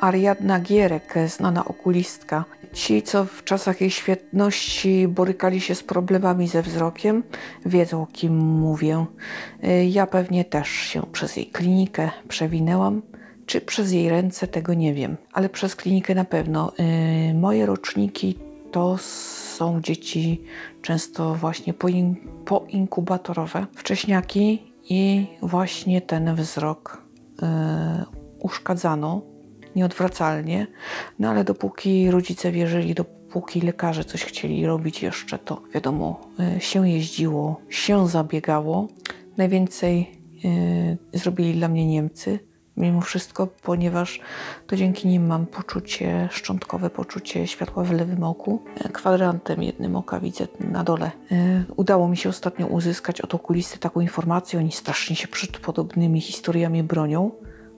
Ariadna Gierek, znana okulistka. Ci, co w czasach jej świetności borykali się z problemami ze wzrokiem, wiedzą o kim mówię. Ja pewnie też się przez jej klinikę przewinęłam. Czy przez jej ręce, tego nie wiem, ale przez klinikę na pewno. Y, Moje roczniki to są dzieci często właśnie poin- poinkubatorowe, wcześniaki i właśnie ten wzrok y, uszkadzano nieodwracalnie, no ale dopóki rodzice wierzyli, dopóki lekarze coś chcieli robić jeszcze, to wiadomo, y, się jeździło, się zabiegało. Najwięcej y, zrobili dla mnie Niemcy, mimo wszystko, ponieważ to dzięki nim mam poczucie szczątkowe, poczucie światła w lewym oku. E, Kwadrantem jednym oka widzę na dole. E, Udało mi się ostatnio uzyskać od okulisty taką informację. Oni strasznie się przed podobnymi historiami bronią.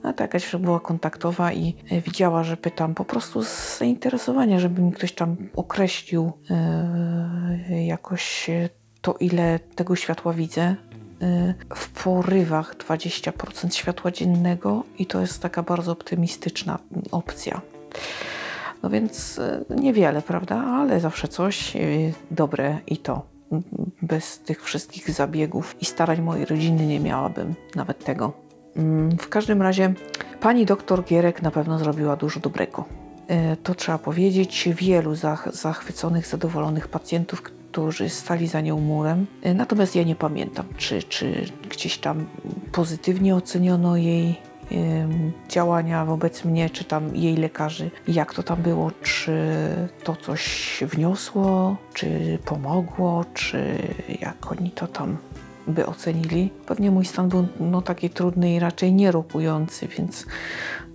A ta jakaś była kontaktowa i e, widziała, że pytam po prostu z zainteresowania, żeby mi ktoś tam określił e, jakoś e, to, ile tego światła widzę. W porywach 20% światła dziennego i to jest taka bardzo optymistyczna opcja. No więc niewiele, prawda? Ale zawsze coś dobre i to. Bez tych wszystkich zabiegów i starań mojej rodziny nie miałabym nawet tego. Mm, W każdym razie pani doktor Gierek na pewno zrobiła dużo dobrego. E, To trzeba powiedzieć. Wielu zach- zachwyconych, zadowolonych pacjentów, którzy stali za nią murem. E, Natomiast ja nie pamiętam, czy, czy gdzieś tam pozytywnie oceniono jej działania wobec mnie, czy tam jej lekarzy, jak to tam było, czy to coś wniosło, czy pomogło, czy jak oni to tam by ocenili. Pewnie mój stan był no, taki trudny i raczej nierokujący, więc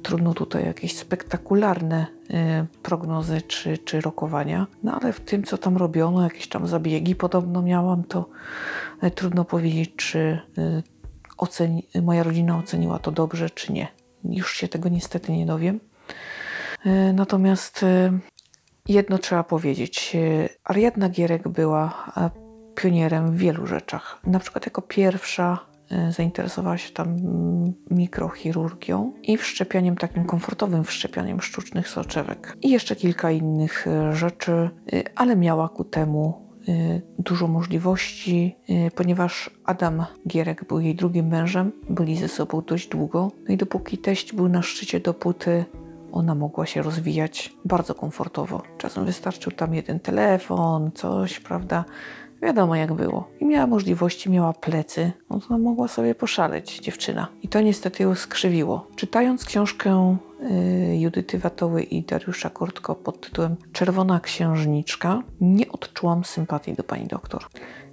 trudno tutaj jakieś spektakularne e, prognozy czy, czy rokowania. No ale w tym, co tam robiono, jakieś tam zabiegi podobno miałam, to e, trudno powiedzieć, czy e, oceni, moja rodzina oceniła to dobrze, czy nie. Już się tego niestety nie dowiem. E, Natomiast e, jedno trzeba powiedzieć. E, Ariadna Gierek była pionierem w wielu rzeczach. Na przykład jako pierwsza e, zainteresowała się tam mikrochirurgią i wszczepianiem takim komfortowym wszczepianiem sztucznych soczewek. I jeszcze kilka innych e, rzeczy, e, ale miała ku temu dużo możliwości, ponieważ Adam Gierek był jej drugim mężem, byli ze sobą dość długo. No i dopóki teść był na szczycie dopóty, ona mogła się rozwijać bardzo komfortowo. Czasem wystarczył tam jeden telefon, coś, prawda? Wiadomo jak było. I miała możliwości, miała plecy, no mogła sobie poszaleć dziewczyna. I to niestety ją skrzywiło. Czytając książkę y, Judyty Watoły i Dariusza Kortko pod tytułem Czerwona Księżniczka, nie odczułam sympatii do pani doktor.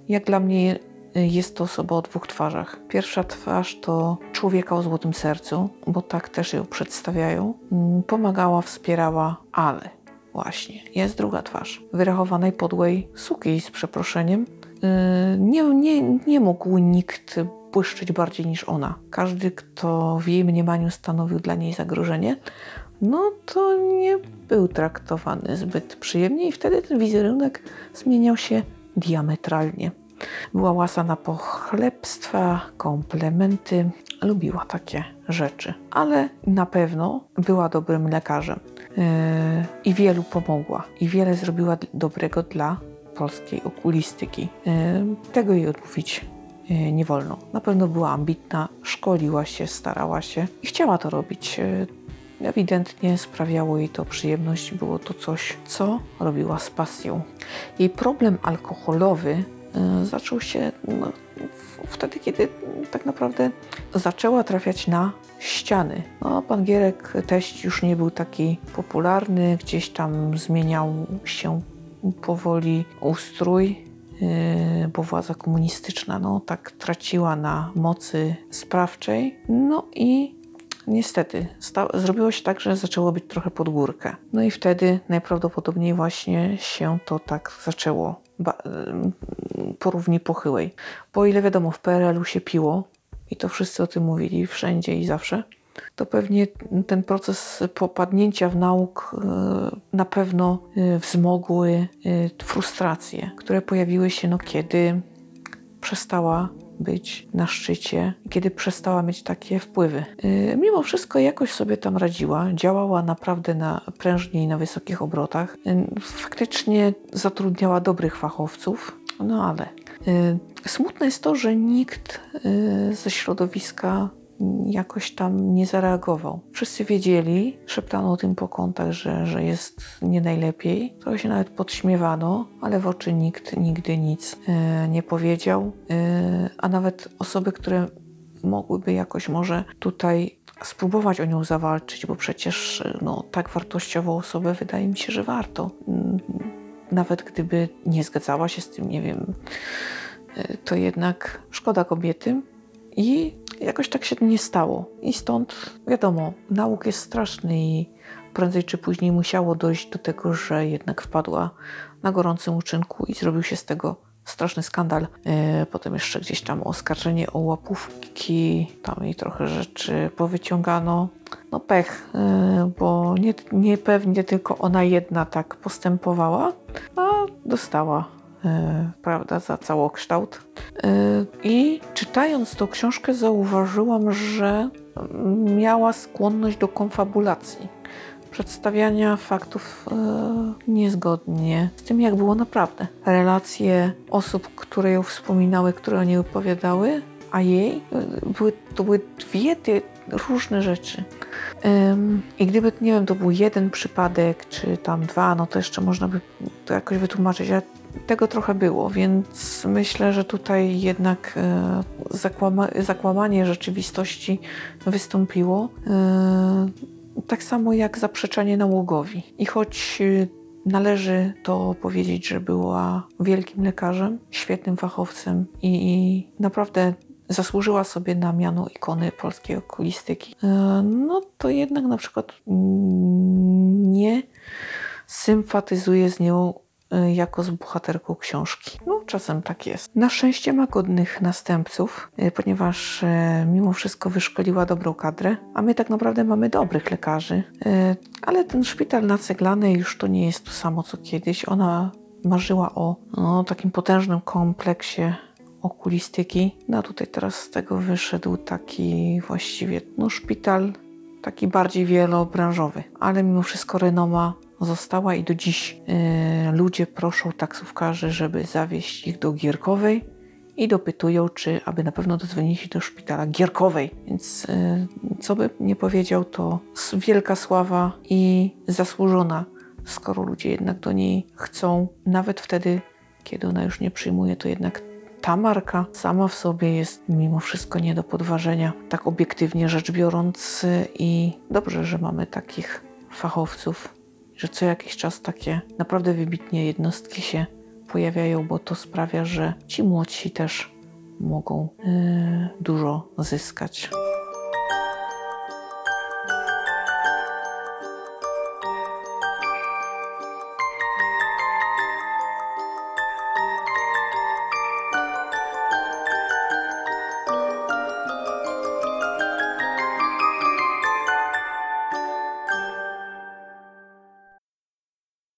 Jak dla mnie y, jest to osoba o dwóch twarzach. Pierwsza twarz to człowieka o złotym sercu, bo tak też ją przedstawiają. Mm, Pomagała, wspierała, ale właśnie jest druga twarz. Wyrachowanej podłej suki z przeproszeniem. Yy, Nie, nie, nie mógł nikt błyszczeć bardziej niż ona. Każdy, kto w jej mniemaniu stanowił dla niej zagrożenie, no to nie był traktowany zbyt przyjemnie i wtedy ten wizerunek zmieniał się diametralnie. Była łasa na pochlebstwa, komplementy, lubiła takie rzeczy, ale na pewno była dobrym lekarzem i wielu pomogła i wiele zrobiła dobrego dla polskiej okulistyki. Yy, Tego jej odmówić yy, nie wolno. Na pewno była ambitna, szkoliła się, starała się i chciała to robić. Ewidentnie sprawiało jej to przyjemność, było to coś, co robiła z pasją. Jej problem alkoholowy zaczął się no, wtedy, kiedy tak naprawdę zaczęła trafiać na ściany. No, pan Gierek teść już nie był taki popularny, gdzieś tam zmieniał się powoli ustrój, yy, bo władza komunistyczna no, tak traciła na mocy sprawczej. No i niestety zrobiło się tak, że zaczęło być trochę pod górkę. No i wtedy najprawdopodobniej właśnie się to tak zaczęło po równi pochyłej. Bo ile wiadomo, w PRL-u się piło i to wszyscy o tym mówili wszędzie i zawsze, to pewnie ten proces popadnięcia w nauk e, na pewno e, wzmogły e, frustracje, które pojawiły się, no, kiedy przestała być na szczycie, kiedy przestała mieć takie wpływy. Mimo wszystko jakoś sobie tam radziła, działała naprawdę na prężnie i na wysokich obrotach. Faktycznie zatrudniała dobrych fachowców, no ale yy, smutne jest to, że nikt yy, ze środowiska jakoś tam nie zareagował. Wszyscy wiedzieli, szeptano o tym po kątach, że, że jest nie najlepiej. Trochę się nawet podśmiewano, ale w oczy nikt nigdy nic e, nie powiedział. A nawet osoby, które mogłyby jakoś może tutaj spróbować o nią zawalczyć, bo przecież no, tak wartościową osobę wydaje mi się, że warto. Nawet gdyby nie zgadzała się z tym, nie wiem, e, to jednak szkoda kobiety. I jakoś tak się nie stało. I stąd, wiadomo, nauk jest straszny i prędzej czy później musiało dojść do tego, że jednak wpadła na gorącym uczynku i zrobił się z tego straszny skandal. E, Potem jeszcze gdzieś tam oskarżenie o łapówki, tam jej trochę rzeczy powyciągano. No pech, e, bo nie, nie pewnie tylko ona jedna tak postępowała, a dostała e, prawda, za całokształt. I czytając tą książkę zauważyłam, że miała skłonność do konfabulacji, przedstawiania faktów e, niezgodnie z tym, jak było naprawdę. Relacje osób, które ją wspominały, które o niej opowiadały, a jej, e, były, to były dwie te różne rzeczy. Ym, I gdyby, nie wiem, to był jeden przypadek, czy tam dwa, no to jeszcze można by to jakoś wytłumaczyć, ale tego trochę było, więc myślę, że tutaj jednak e, zakłama zakłamanie rzeczywistości wystąpiło. E, tak samo jak zaprzeczanie nałogowi. I choć e, należy to powiedzieć, że była wielkim lekarzem, świetnym fachowcem i, naprawdę zasłużyła sobie na miano ikony polskiej okulistyki, e, no to jednak na przykład mm, nie sympatyzuję z nią jako z bohaterką książki. No, czasem tak jest. Na szczęście ma godnych następców, e, ponieważ e, mimo wszystko wyszkoliła dobrą kadrę, a my tak naprawdę mamy dobrych lekarzy. Ale ten szpital na Ceglanej już to nie jest to samo co kiedyś. Ona marzyła o no, takim potężnym kompleksie okulistyki. No a tutaj teraz z tego wyszedł taki właściwie no, szpital taki bardziej wielobranżowy, ale mimo wszystko renoma została i do dziś e, ludzie proszą taksówkarzy, żeby zawieźć ich do Gierkowej i dopytują, czy aby na pewno dodzwonili się do szpitala Gierkowej. Więc e, co by nie powiedział, to wielka sława i zasłużona, skoro ludzie jednak do niej chcą, nawet wtedy, kiedy ona już nie przyjmuje, to jednak ta marka sama w sobie jest mimo wszystko nie do podważenia, tak obiektywnie rzecz biorąc. I dobrze, że mamy takich fachowców, że co jakiś czas takie naprawdę wybitnie jednostki się pojawiają, bo to sprawia, że ci młodsi też mogą yy, dużo zyskać.